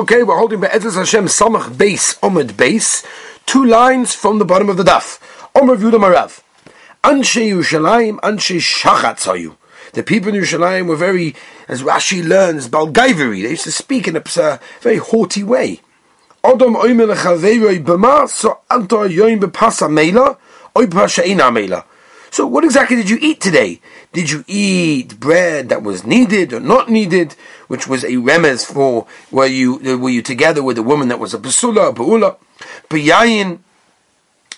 Okay, we're holding Be'etzes Hashem Samach base, Omid base, two lines from the bottom of the daf. Omer Yudah Marav. Anshe Yerushalayim, Anshe Shachatzayu. The people in Yerushalayim were very, as Rashi learns, Balgaivari. They used to speak in a very haughty way. Adam oimer lechaveiroi b'ma, so anto yoim b'pasa meila, oi b'pashaina meila. So what exactly did you eat today? Did you eat bread that was needed or not needed, which was a remez for were you were you together with a woman that was a basula, a baula, b'yayin,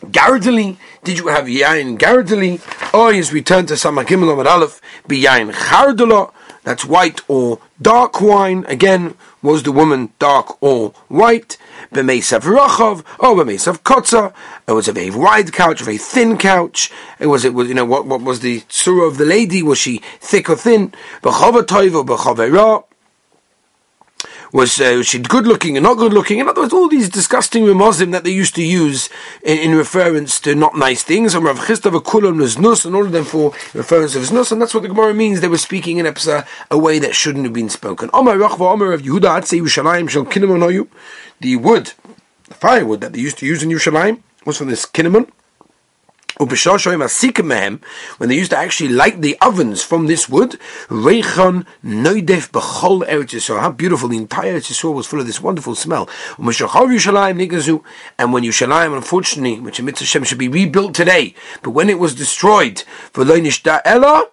Gardeli, did you have yayin gardeli? Or oh, is returned to Samachim Amar Aleph, b'yayin chardela, that's white or dark wine. Again, was the woman dark or white? B'meisav rachov or b'meisav kotza. It was a very wide couch, a very thin couch. It was it was you know what what was the surah of the lady? Was she thick or thin? B'chava toiv or b'chava was uh, she good looking and not good looking? In other words, all these disgusting remozim that they used to use in, in reference to not nice things, and Rav Chistav Kulam Nus, and all of them for reference of Nus, and that's what the Gemara means. They were speaking in Epsa a way that shouldn't have been spoken. Omar Rachva Omar of Yehuda Atzei Yerushalayim Shel Kinamon The wood, the firewood that they used to use in Yerushalayim was from this Kinamon. When they used to actually light the ovens from this wood, Reichon Noidef Bechol Eretz. How beautiful the entire Eretz was full of this wonderful smell. And when Yerushalayim, unfortunately, which in Mitzvah should be rebuilt today, but when it was destroyed, for Ella,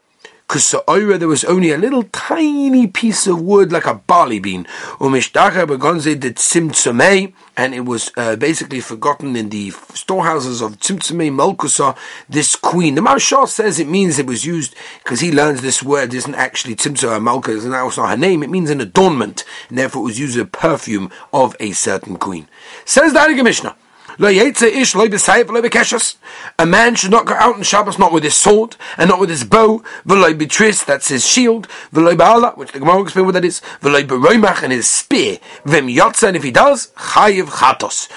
because there was only a little tiny piece of wood like a barley bean. Umishtachar begonze de tzimtzumei, and it was uh, basically forgotten in the storehouses of Tzimtzumei Malkusa, this queen. The Marshal says it means it was used because he learns this word isn't actually Tzimtzumei Malka, and that was not her name. It means an adornment, and therefore it was used as a perfume of a certain queen. Says the Mishnah. A man should not go out on Shabbos not with his sword and not with his bow. V'loy that's his shield. V'loy ba'ala, which the Gemara will what that is. V'loy beroimach and his spear. V'em yotza, and if he does, chayiv chatos.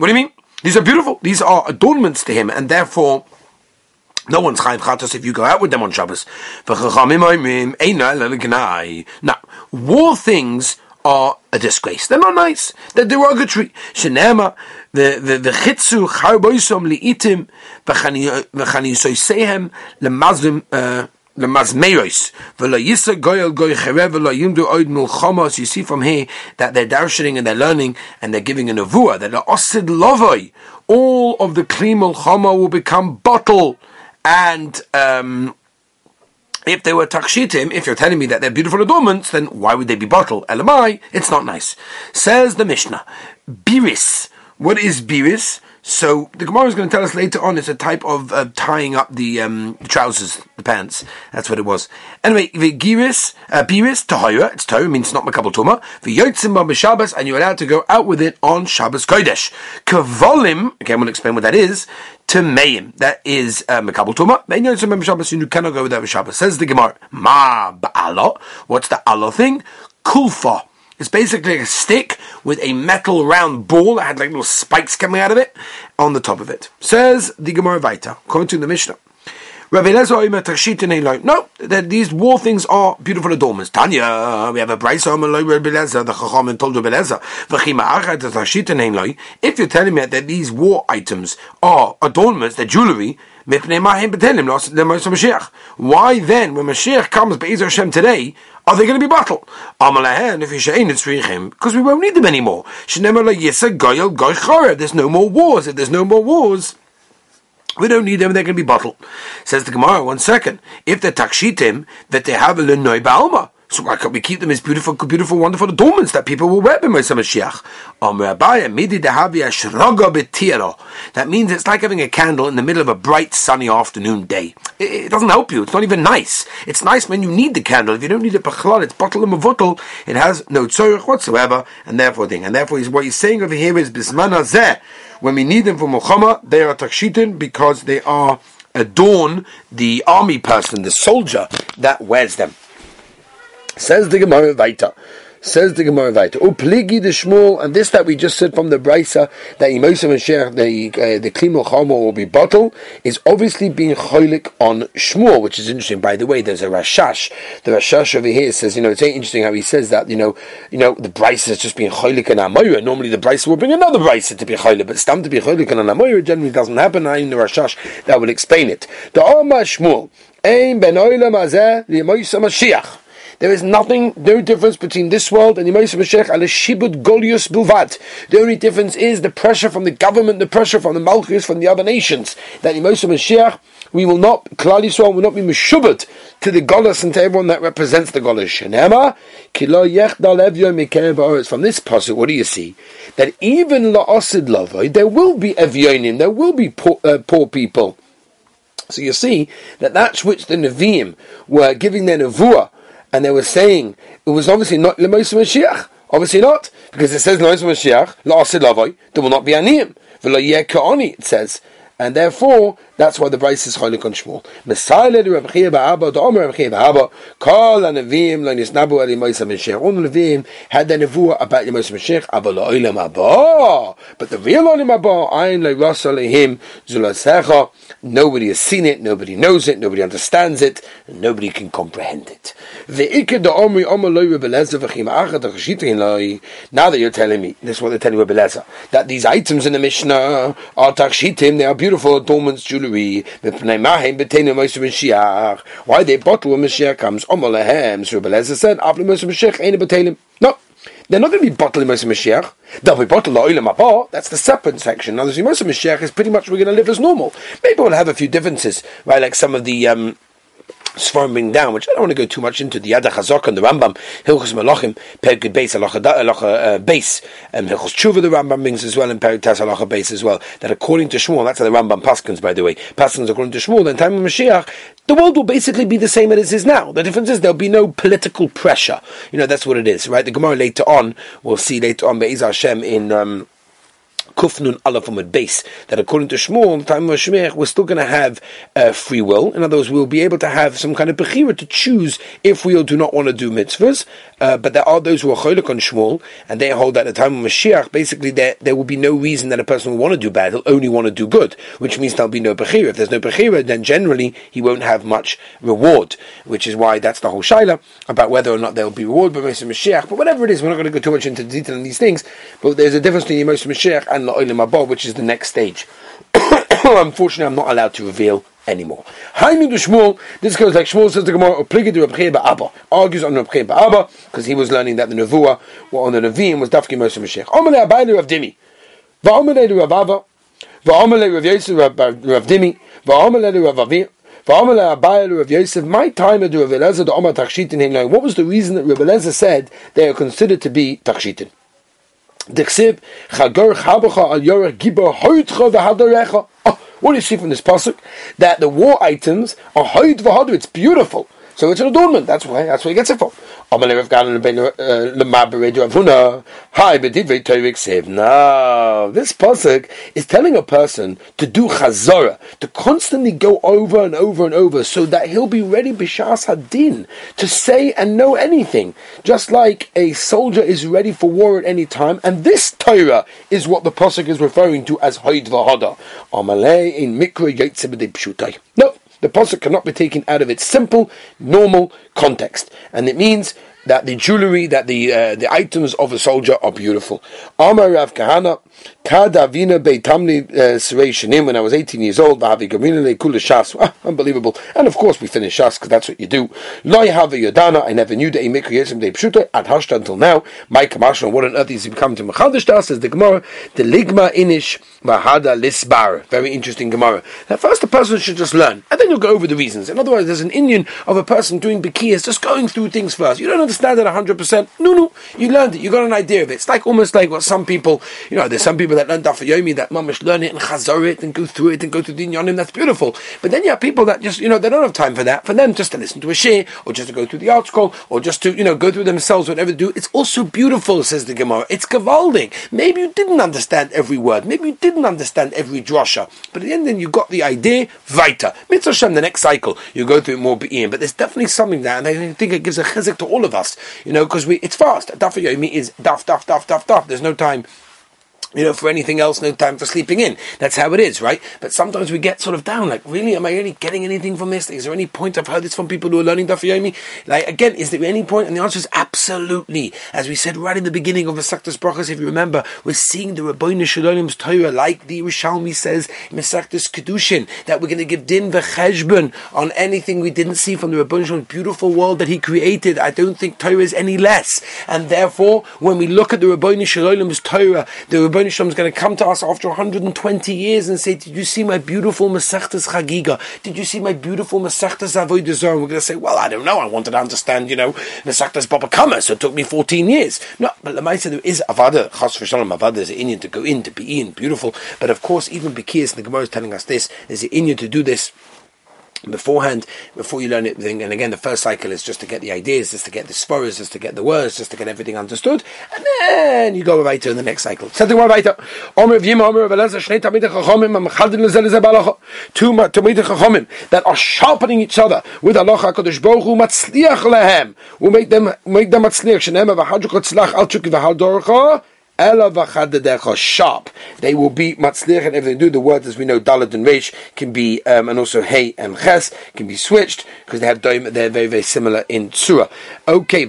What do you mean? These are beautiful. These are adornments to him, and therefore. No one's chayiv chatos if you go out with them on Shabbos. Now, war things are a disgrace. They're not nice. They're derogatory. Shenema, the the the chitzu charboisom liitim v'chanisoisehem lemazim uh, lemazmeiros v'lo yisa goyel goy cherev v'lo yimdu oid milchamos. You see from here that they're darshaning and they're learning and they're giving a nevuah that the osid lovoi, all of the kli milchama will become bottle and um, if they were takshitim, if you're telling me that they're beautiful adornments, then why would they be bottled? Elamai, it's not nice. Says the Mishnah, biris. What is biris? So the Gemara is going to tell us later on. It's a type of uh, tying up the, um, trousers, the pants. That's what it was. Anyway, the giris, uh, biris tahira. It's tahira means not makabel tuma. The yotzim b'Shabbos, and you're allowed to go out with it on Shabbos kodesh. Kavolim. Again, we'll explain what that is. Tameim. That is uh, makabel tuma. Then yotzim b'Shabbos, you cannot go without Shabbos. Says the Gemara. Ma ba'alo. What's the Allah thing? Kulfa. It's basically a stick with a metal round ball that had like little spikes coming out of it on the top of it. Says the Gemara Vaita, according to the Mishnah. No, that these war things are beautiful adornments. Tanya, we have a price on the Chacham and told you If you're telling me that these war items are adornments, they're jewelry, why then, when Mashiach comes, Be'ezer Hashem today, are they going to be bottled? Because we won't need them anymore. There's no more wars. If there's no more wars, we don't need them, they're going to be bottled. Says the Gemara, one second. If they're takshitim, that they have a lenoi ba'alma. So why can't we keep them as beautiful, beautiful, wonderful adornments that people will wear by Mashiach? That means it's like having a candle in the middle of a bright, sunny afternoon day. It, doesn't help you. It's not even nice. It's nice when you need the candle. If you don't need it, it's bottle and mavutal. It has no tzorich whatsoever, and therefore thing. And therefore, what he's saying over here is bismana zeh. When we need them for Muhammad, they are takshitin because they are adorn the army person, the soldier that wears them. Says the Gemara Vaita. Says the Gemara Vaita. Upligi the Shmuel, and this that we just said from the Brisa, that Yimosim and Sheikh, the, uh, the Klimul Chomo will be bottled, is obviously being cholik on Shmuel, which is interesting. By the way, there's a Rashash. The Rashash over here says, you know, it's interesting how he says that, you know, you know, the Brisa is just being cholik on Amoira. Normally the Brisa will bring another Brisa to be cholik, but Stam to be cholik on Amoira generally doesn't happen. I in the Rashash that will explain it. The Oma Shmuel, Ein ben Oilam Azeh, Yimosim Mashiach. There is nothing, no difference between this world and the Moshe Mashiach al Shibud Golius Bilvat. The only difference is the pressure from the government, the pressure from the Malchus, from the other nations. That the Moshe Mashiach, we will not, Klal Yisrael will not be Meshubot to the Golas and to everyone that represents the Golas. Shenema, Kilo From this passage, what do you see? That even la La'asid Lavoi, there will be Evyonim, there will be poor, uh, poor people. So you see that that's which the Nevi'im were giving their Nevuah and they were saying it was obviously not Lemos Mashiach. Obviously not, because it says Lemos Mashiach, La'asid there will not be Aniyim. V'lo Ka'oni, it says. And therefore, that's why the Brisa is Cholik on Shmuel. The Rav Ba'aba, the Omer Rav Chia Ba'aba, Kol HaNevi'im lo nisnabu ali Moisa. All the had their nevuah about Moisa haba. But the real olam haba, ayin lehim. Nobody has seen it, nobody knows it, nobody understands it, nobody can comprehend it. The Omri Omer lo Now that you're telling me, this is what they're telling Rebeleza, that these items in the Mishnah are takshitim, they are beautiful adornments, jewelry, Why they bottle when Mashiach comes? Omalahem. So Beleza said, after Mashiach, ain't a No. They're not going to be bottling Moshe Mashiach. They'll be bottling Oilam Abba. That's the separate section. Now, the Moshe Mashiach is pretty much we're going to live as normal. Maybe we'll have a few differences, right? Like some of the um, Svarming down, which I don't want to go too much into the Yad Chazok and the Rambam, Hilchos Malachim, Perkid Beis Alacha Beis, and Hilchos Tshuva the Rambam brings as well, and Perkid Tas Alacha Beis as well. That according to Shmuel, that's how the Rambam paskins, by the way, paskins according to Shmuel. In time of Mashiach, the world will basically be the same as it is now. The difference is there'll be no political pressure. You know, that's what it is, right? The Gemara later on, we'll see later on Be'ez Hashem in. Um, Kufnun Aleph base that according to Shmuel, the time of Shemech, we're still going to have uh, free will. In other words, we'll be able to have some kind of bechira to choose if we do not want to do mitzvahs. Uh, but there are those who are cholik on Shmuel, and they hold that at the time of Mashiach, basically there, there will be no reason that a person will want to do bad, he'll only want to do good, which means there'll be no bechira. If there's no bechira, then generally he won't have much reward, which is why that's the whole shaila about whether or not there will be reward by Moshe Mashiach. But whatever it is, we're not going to go too much into detail on these things, but there's a difference between Moshe Mashiach and and La'olim Abba, which is the next stage. Unfortunately, I'm not allowed to reveal anymore. Hainu to Shmuel, this goes like Shmuel says the Gemara, Opligi to Abba, argues on Rabchei Abba, because he was learning that the Nevuah, well, on the Nevi'im, was Dafki Moshe Mashiach. Omele Abayli Rav Dimi, Va'omele Rav Abba, Va'omele Rav Yosef Rav Dimi, Va'omele Rav Avir, my time to Rav Elazar the Omar Takshitin What was the reason that Rav Elazar said they are considered to be Takshitin? Diksib, Chagor Chabacha Al Gibor V'Hadarecha. Oh, what do you see from this pasuk? That the war items are Hoyt V'Hadar. It's beautiful. So it's an adornment. That's why. That's where he gets it from. Hi, No, this pasuk is telling a person to do chazara, to constantly go over and over and over, so that he'll be ready b'shas hadin to say and know anything, just like a soldier is ready for war at any time. And this Torah is what the pasuk is referring to as hoid v'hada. in mikra No the pasuk cannot be taken out of its simple, normal context, and it means that the jewelry, that the uh, the items of a soldier are beautiful. Amar Rav Kahana, Kadavina Beitamni uh, Serei Shanim, when I was 18 years old. Ah, unbelievable. And of course we finish Shas because that's what you do. Loi Hava Yodana, I never knew that he make Yesim De Pshuta, at Hashta until now. My Kamashon, what on earth is he become to Machadish says the Gemara, the Ligma Inish Mahada Lisbar. Very interesting Gemara. Now first the person should just learn, and then you'll go over the reasons. In other words, there's an Indian of a person doing Bekiyas, just going through things first. You don't understand it 100%. No, no. You learned it. You got an idea of it. It's like almost like what some people, you know, there's some people people that learn Daf Yomi that mamish learn it and chazor it and go through it and go through the inyanim. That's beautiful. But then you have people that just you know they don't have time for that. For them, just to listen to a shir or just to go through the article or just to you know go through themselves, whatever they do. It's also beautiful, says the Gemara. It's gavaldic. Maybe you didn't understand every word. Maybe you didn't understand every drasha. But at the end, then you got the idea. Vita mitzvah. The next cycle you go through it more. But there's definitely something there, and I think it gives a chizik to all of us. You know, because we it's fast. Daf Yomi is daf daf daf daf daf. There's no time you know, for anything else, no time for sleeping in. That's how it is, right? But sometimes we get sort of down, like, really, am I really getting anything from this? Is there any point? I've heard this from people who are learning Daf Yomi. Like, again, is there any point? And the answer is absolutely. As we said right in the beginning of the Masechtas Brachas, if you remember, we're seeing the Rabbeinu Shalom's Torah, like the Rishalmi says Masechtas Kedushin, that we're going to give din v'cheshbon on anything we didn't see from the Rabbeinu Shalom's beautiful world that he created. I don't think Torah is any less. And therefore, when we look at the Rabbeinu Shalom's Torah, the Rabbeinu Shalom is going to come to us after 120 years and say, Did you see my beautiful Masechtas Chagiga? Did you see my beautiful Masechtas Avodah Zarah? We're going to say, Well, I don't know. I wanted to understand, you know, Masechtas Baba Kama, so it took me 14 years. No, but Lamaisa, there is Avada, Chas V'Shalom, Avada is an Indian to go in, to be in, beautiful. But of course, even Bekiyas, the Gemara is telling us this, there's an Indian to do this beforehand, before you learn it. And again, the first cycle is just to get the ideas, just to get the sporas, just to get the words, just to get everything understood, and then you go right to the next cycle. Something more weiter. Omer of Omer Elazar, Shnei Tamid Chachomim, Amchaldin Lezel Lezel Balacha. Two Tamid Chachomim that are sharpening each other with Allah HaKadosh Baruch Hu Matzliach Lehem. We make them, make them Matzliach. Shenem Avahadjuk Tzlach Al Chuk Vahal Dorcha sharp. They will be matzlich and everything do. The words, as we know, dalad and resh can be, um, and also hey and ches can be switched because they have doim. They're very very similar in surah. Okay,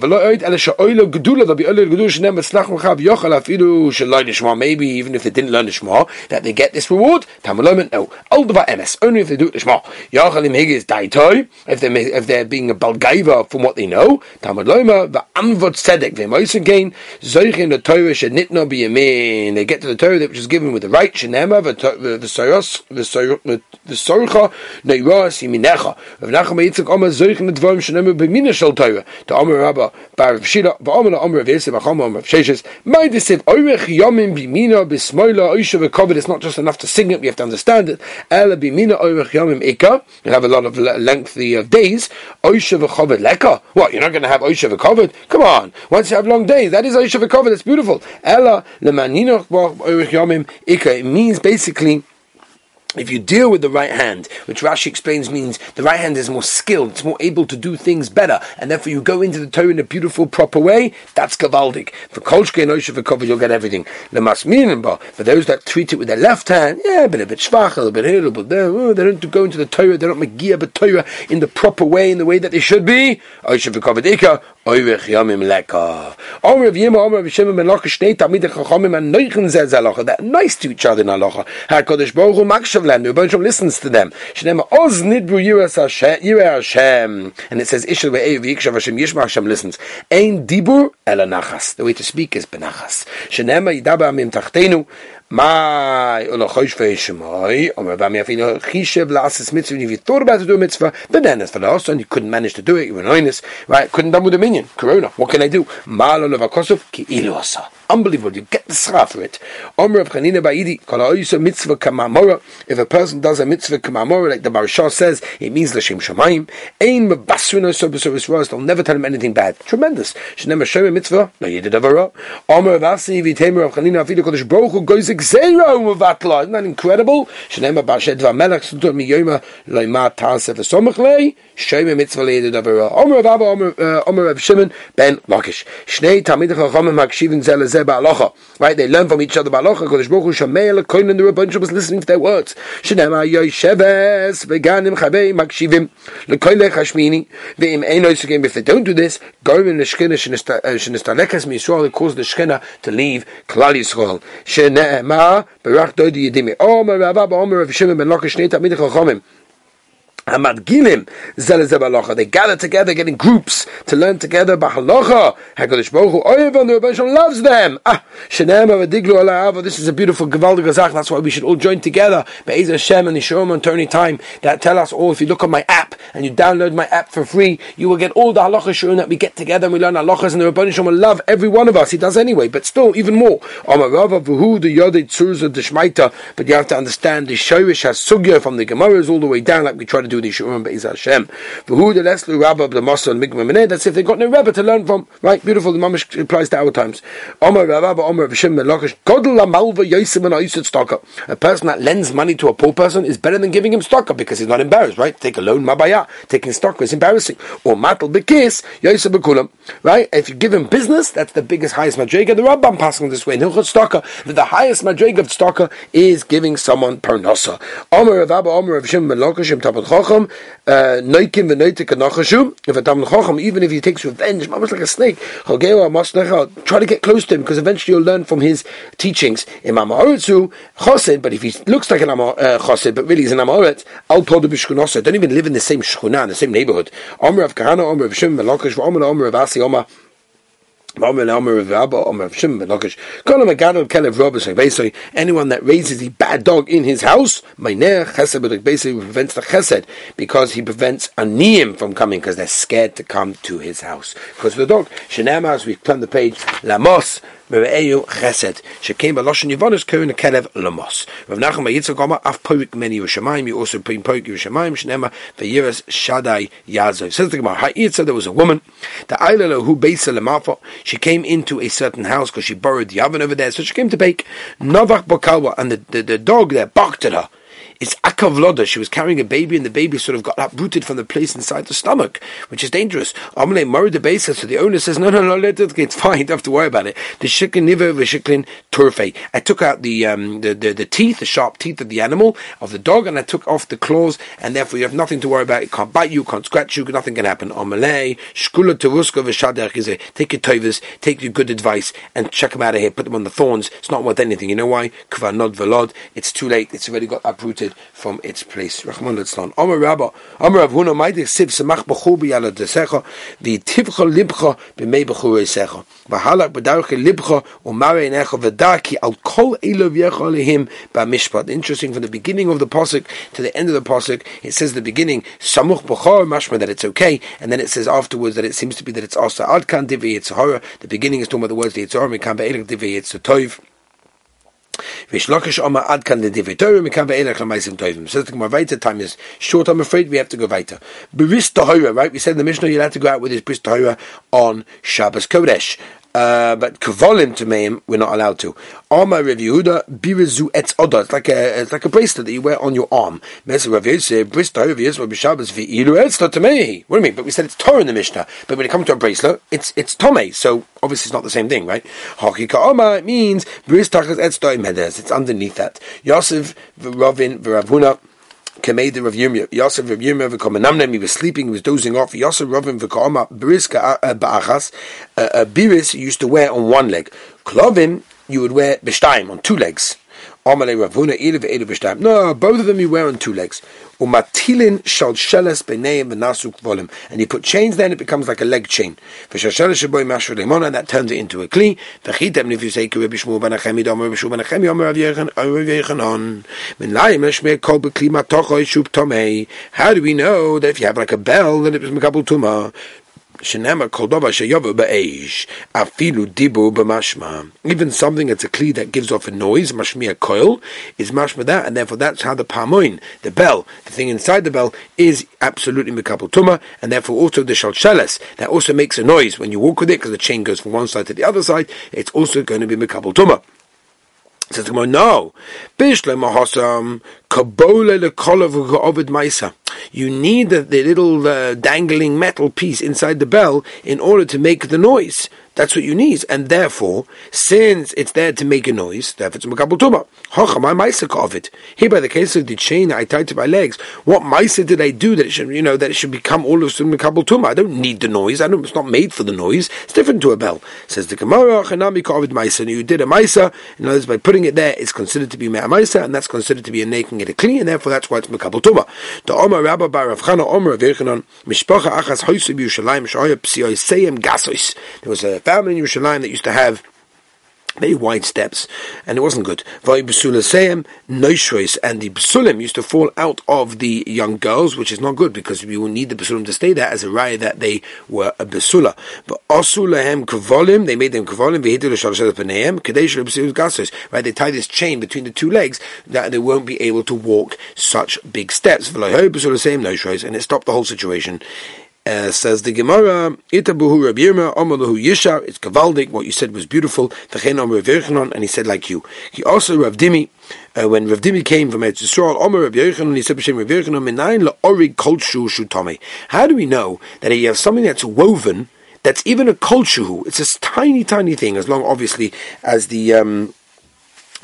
maybe even if they didn't learn the that they get this reward. No, ms. Only if they do it the shema. If they if they're being a balgaiva from what they know. Talmud loma the amvot tzedek again zoichin the Torah shenitna biyamin. They get to the Torah that which is given with the right. Shenema v'soros v'sorcha neiras yiminecha. Rav Nachum Yitzchak Omer zoichen the dvarim shenema b'mina shel Torah. The Omer Rabba bar Shila v'Omer Omer Rav Yisrael v'Chom Omer Rav Sheshes. My disiv oirech yomim b'mina b'smoila oisha v'kovid. It's not just enough to sing it. We have to understand it. Ela b'mina oirech yomim ikka. You have a lot of lengthy of days. Oisha v'kovid leka. What? You're not going to have oisha v'kovid? Come on. Once you have long days, that is oisha v'kovid. It's beautiful. Ela it means basically if you deal with the right hand, which Rashi explains means the right hand is more skilled, it's more able to do things better, and therefore you go into the Torah in a beautiful, proper way, that's Gavaldik. For Kolshke and Osha for cover, you'll get everything. For those that treat it with their left hand, yeah, but a bit schwach, a little bit here, a little bit there, oh, they don't go into the Torah, they don't make Gia but Torah in the proper way, in the way that they should be. Osha for cover, Dika, Oirech Yamim Leka. Omer of Yima, Omer of ben Locha, Shnei Tamid Chachomim, and Neuchen Zez Alocha. They're nice to each other in Alocha. HaKadosh Baruch Hu Makshav The Rebbeinu listens to them. Oz Yiras Hashem. And it says, Ishel Ve'ev Hashem, Yishma Hashem listens. Ein Dibur Ela Nachas. The way to speak is Benachas. Tachtenu. My you thought about to do mitzvah, but then as for the host, you couldn't manage to do it, you were right? Couldn't done with a minion. Corona. What can I do? Ki ilu asa. Unbelievable. You get the schar for it. Omer of Chanina Ba'idi, mitzvah kamamora. If a person does a mitzvah kamamora, like the Maharsha says, it means l'shem shamayim. Ein. They'll never tell him anything bad. Tremendous. Mitzvah, no yedid. Omer of Asi of Chanina gzeira u'vatla. Isn't that incredible? Shenem b'ashed v'amelech sutur miyoma lo'ima ta'aseh v'somach lei. Show a mitzvah le'yedid avara. Omer of Abba, Omer uh, of Shimon ben Lakish. Shnei tamid chachamim makshivin zelez Right? They learn from each other ba'alocha. Kodesh Baruch Hu shamei lekoin and the Rebbeinu was listening to their words. Shenema yoysheves veganim chavei makshivim lekoin lechashmini ve'im ein oisugim. If they don't do this, go in the shenistalekas uh, miyisrael. It causes the shkina to leave Klal Yisrael. Shenema berach dodi yedimi. Omer Rabba Omer Rav Shimon ben Lakish Shnei Tamid Chachamim. Gilim, They gather together, get in groups to learn together Bahalacha. Hakadosh Baruch Hu the Rebbe loves them. Ah, Shenem Avadiglu Ala This is a beautiful Gavaldig Gazach. That's why we should all join together. Be'ez Hashem and Yishurim on Turning Time that tell us all. If you look on my app and you download my app for free, you will get all the halacha shurim that we get together and we learn halachas. And the Rebbe will love every one of us. He does anyway, but still even more. Amarava Vuhu the Yodei Tzurza Deshmaita. But you have to understand the Shoyish has sugya from the Gemaras all the way down, like we try to do the Shurim Be'ez Hashem. V'hu the Leslu Rabba the Masa and Migma. That's if they got no Rebbe to learn from. Right, beautiful. The Mamish applies to our times. Omar Rabba Omar V'Shem Melokish Godel Amalva Yosim and Ayusat Stocker. A person that lends money to a poor person is better than giving him stocker because he's not embarrassed. Right, take a loan Mabaya. Taking stocker is embarrassing. Or Matal Bekis Yosim Bekulam. Right, if you give him business, that's the biggest highest madrega. The Rabbam passing this way in Hilchot Stocker that the highest madrega of stocker is giving someone parnasa. Omar Rabba Omar V'Shem Melokish Tabot Chacham. Uh, noikim v'noitik. If a Talmud Chacham, even if he takes revenge, almost like a snake, try to get close to him because eventually you'll learn from his teachings. Imam Haaretzu Chosid, but if he looks like an Amar uh, Chosid, but really he's an Amoret, Al Todu b'Shkunosa, don't even live in the same shchuna, in the same neighborhood. Omer of Kahana, Omer of Omer of Asi, Omer Anyone that raises a bad dog in his house, basically prevents the chesed because he prevents a niyim from coming because they're scared to come to his house. Because the dog, as we turn the page, lamos Mere'eyu Chesed. Yivonis Kohen Kelev Lamos. Rav Nachum Yitzchak Omer Af Meni Yerushalayim. You also bring Porik Yerushalayim. Shnema Veyiras Shaddai Yazov. Says the Gemara. There was a woman. The Beisa. She came into a certain house because she borrowed the oven over there. So she came to bake. Novach Bokalwa and the, the, the dog there barked at her. It's akavloda. She was carrying a baby, and the baby sort of got uprooted from the place inside the stomach, which is dangerous. Amalei Murray the so the owner says, No, no, no, let it, it's fine, don't have to worry about it. The shiklin niver v'shiklin turfe. I took out the, um, the, the, the teeth, the sharp teeth of the animal, of the dog, and I took off the claws, and therefore you have nothing to worry about. It can't bite you, can't scratch you, nothing can happen. Amalei, shkula teruska v'shader Take your tovers, take your good advice, and check them out of here, put them on the thorns. It's not worth anything. You know why? Kvanod velod. It's too late. It's already got uprooted from its place. Rahman Litzlan. Amar Rabba, Amar Rav Huna, Maidik Siv Samach B'chu B'yala Desecha, V'yitivcha Libcha B'mei B'chu Esecha, V'halak B'darche Libcha U'mare Enecha V'daki Al Kol Elov Yecha Lehim B'mishpat. Interesting, from the beginning of the Pasuk to the end of the Pasuk, it says the beginning, Samuch B'chor, mashma, that it's okay, and then it says afterwards that it seems to be that it's also Adkan Divi Yitzhara. The beginning is talking about the words Yitzhara, Mikam Be'elek Divi Yitzhara Vishlokish Oma Adkan the Divitoru Gemara weiter, time is short, I'm afraid we have to go weiter. Bris Tahora, right? We said in the Mishnah you'll have to go out with his Bris Tahora on Shabbos Kodesh. Uh, but kavolim to meim we're not allowed to. Arma Rav Yehuda birizu etz oda. It's like a it's like a bracelet that you wear on your arm. Mes Rav Yosef bris Torah v'yisrael b'Shabbos v'ilu etz tomei. What do you mean? But we said it's Torah in the Mishnah. But when it comes to a bracelet, it's it's tomei. So obviously it's not the same thing, right? Hakika Arma means bris tachas etz medes. It's underneath that. Yosef v'Ravin v'Ravuna. Kamei the Rav Yirmiyah. Yosef Rav Yirmiyah v'komanamnem. He was sleeping. He was dozing off. Yosef Ravin v'koama briska uh, ba'achas. A biris used to wear on one leg. Klovim you would wear b'shtayim on two legs. No, both of them you wear on two legs. Umatilin volim. And you put chains then it becomes like a leg chain. V'shasheles shaboy mashur lemon and that turns it into a kli. If you say ki Shmuel dom Shmuel omer Rav. Min kol tomei. How do we know that if you have like a bell then it was mekabel tuma? Shenema koldova sheyovu be'eish afilu dibu b'mashma. Even something that's a kli that gives off a noise, mashmiya coil, is mashma that, and therefore that's how the pamoin, the bell, the thing inside the bell, is absolutely mikabel tuma, and therefore also the shalsheles, that also makes a noise when you walk with it, because the chain goes from one side to the other side, it's also going to be mikabel tuma. Says the no. Bishle mahasam kabole lekolav ovid maisa. You need the, the little uh, dangling metal piece inside the bell in order to make the noise. That's what you need. And therefore, since it's there to make a noise, therefore it's Makabal my Maisa of it. Here by the case of the chain I tied to my legs, what Maisa did I do that it should, you know, that it should become all of a sudden Makabal Tuma? I don't need the noise. I don't, it's not made for the noise. It's different to a bell. Says the Gemara, Chanami Kavid Maisa. You did a Maisa, in other words, by putting it there, it's considered to be Mea Maisa, and that's considered to be a making it a clean, and therefore that's why it's Makabal Tuma. The Omar Rabba Bar Rav Chana Omar Virchanon, Mishpacha Achas Psioiseyem Gasois. There was a family in Yerushalayim that used to have very wide steps, and it wasn't good. And the basulim used to fall out of the young girls, which is not good because we will need the basulim to stay there as a raya that they were a basula. But osulahem kavolim, they made them kavolim, right? They tie this chain between the two legs that they won't be able to walk such big steps. And it stopped the whole situation. Uh, says the Gemara, Itabuhu Rabbi Yirma, Omalahu Yishar, it's Kavaldik, what you said was beautiful, V'chein Omer Virchanon, and he said like you. He also, Rav Dimi, uh, when Rav Dimi came from Eretz Yisrael, Omer Rav Yochanan, he said B'Shem Rav Yochanan, Minayin la'orig kol shu. How do we know that you have something that's woven, that's even a kol it's this tiny, tiny thing, as long, obviously, as the, um,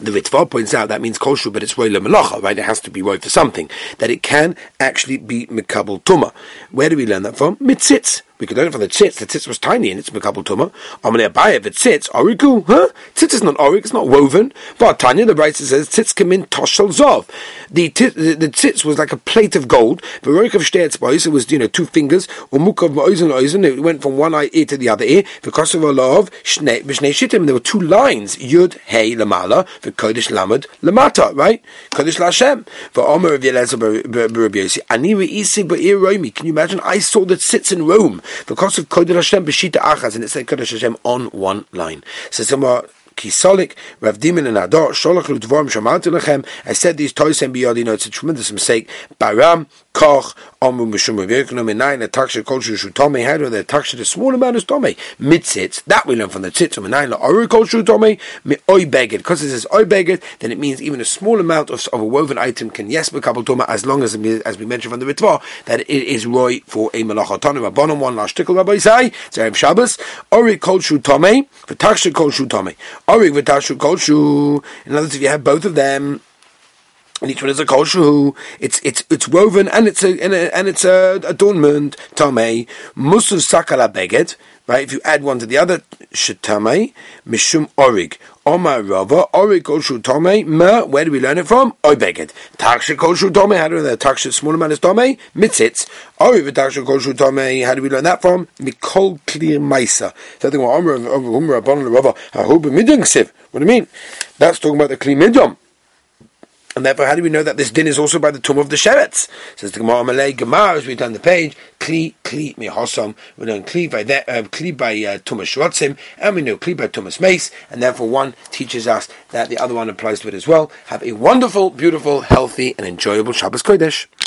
the Ritva points out that means kosher, but it's roy melacha, right? It has to be roy for something. That it can actually be mikabel tuma. Where do we learn that from? Mitzitz. We could learn it from the tzitz. The tzitz was tiny and it's mekabel tuma. Amalei abayev the tzitz oriku, huh? Tzitz is not orik, it's not woven. But Tanya, the writer says tzitz come in toshel zov. The, the the tzitz was like a plate of gold. The roik of shteitz it was you know two fingers. Umuk of ma'ozen oizen. It went from one ear to the other ear. Because of love, shnei b'shnei shittim. There were two lines. Yud hey lamala. The kodesh lamed lamata. Right? Kodesh lashem. The omer of Yelezer b'Rabbi Ani re'isi ba'ir roimi. Can you imagine? I saw that sits in Rome The because of Kodesh Hashem b'shita achaz, and it said Kodesh Hashem on one line. So somewhere Kisolik, Rav and Ador, Sholach Lechem. I said these toys and beyond, you know, it's a tremendous mistake. Baram, Koch, Omu Mishum Revirkunum, and nine, a taksha culture Shutome, how do the taksha the small amount of Tome? Mitzitz, that we learn from the Tzitz, and nine, Oru culture Tome, me Oi Beged. Because it says Oi Beged, then it means even a small amount of, of a woven item can yes be couple Tome, as long as, as we mentioned from the Ritva, that it is Roy for a Malachotonu. Rabbanon, one last tickle, Rabbi Isai, Zerim Shabbos, Ori culture Tome, for taksha culture Tome. Orig v'tashu kolshu. In other words, if you have both of them, and each one is a kolshu, it's it's it's woven and it's a and, a, and it's a adornment. Tamei musu sakala beged. Right, if you add one to the other, shetame mishum orig. Omar Rava, Orig Kolshu Tome, Ma, where do we learn it from? Oibeged. Taksha Kolshu Tome, how do we learn that? Taksha small amount is Tome, Mitzitz. Orig Taksha Kolshu Tome, how do we learn that from? Mikol Clear Maisa. Something what Omar Umar Abon Rava. What do you mean? That's talking about the Kli Midum. And therefore, how do we know that this din is also by the tomb of the Sheretz? Says the Gemara Malay Gemara, as we turn the page, Kli, Kli, Mihosam. We know Kli by, that, uh, Kli by uh, Tumas Shrotzim, and we know Kli by Tumas Mace, and therefore one teaches us that the other one applies to it as well. Have a wonderful, beautiful, healthy, and enjoyable Shabbos Kodesh.